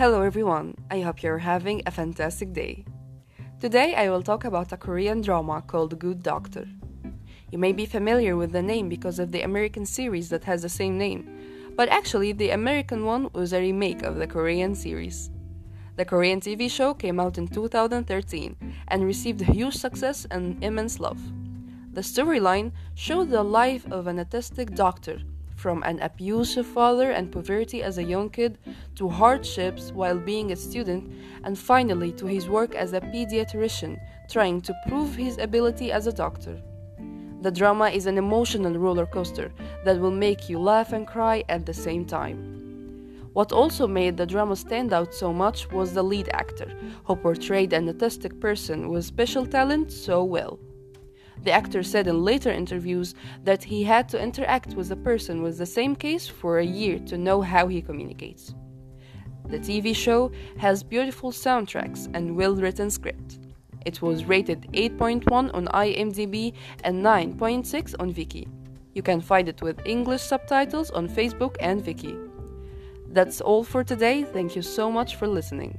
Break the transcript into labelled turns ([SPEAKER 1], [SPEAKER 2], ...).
[SPEAKER 1] Hello everyone, I hope you're having a fantastic day. Today I will talk about a Korean drama called Good Doctor. You may be familiar with the name because of the American series that has the same name, but actually the American one was a remake of the Korean series. The Korean TV show came out in 2013 and received huge success and immense love. The storyline showed the life of an autistic doctor from an abusive father and poverty as a young kid to hardships while being a student, and finally to his work as a pediatrician, trying to prove his ability as a doctor. The drama is an emotional roller coaster that will make you laugh and cry at the same time. What also made the drama stand out so much was the lead actor, who portrayed an autistic person with special talent so well. The actor said in later interviews that he had to interact with a person with the same case for a year to know how he communicates. The TV show has beautiful soundtracks and well written script. It was rated 8.1 on IMDb and 9.6 on Viki. You can find it with English subtitles on Facebook and Viki. That's all for today. Thank you so much for listening.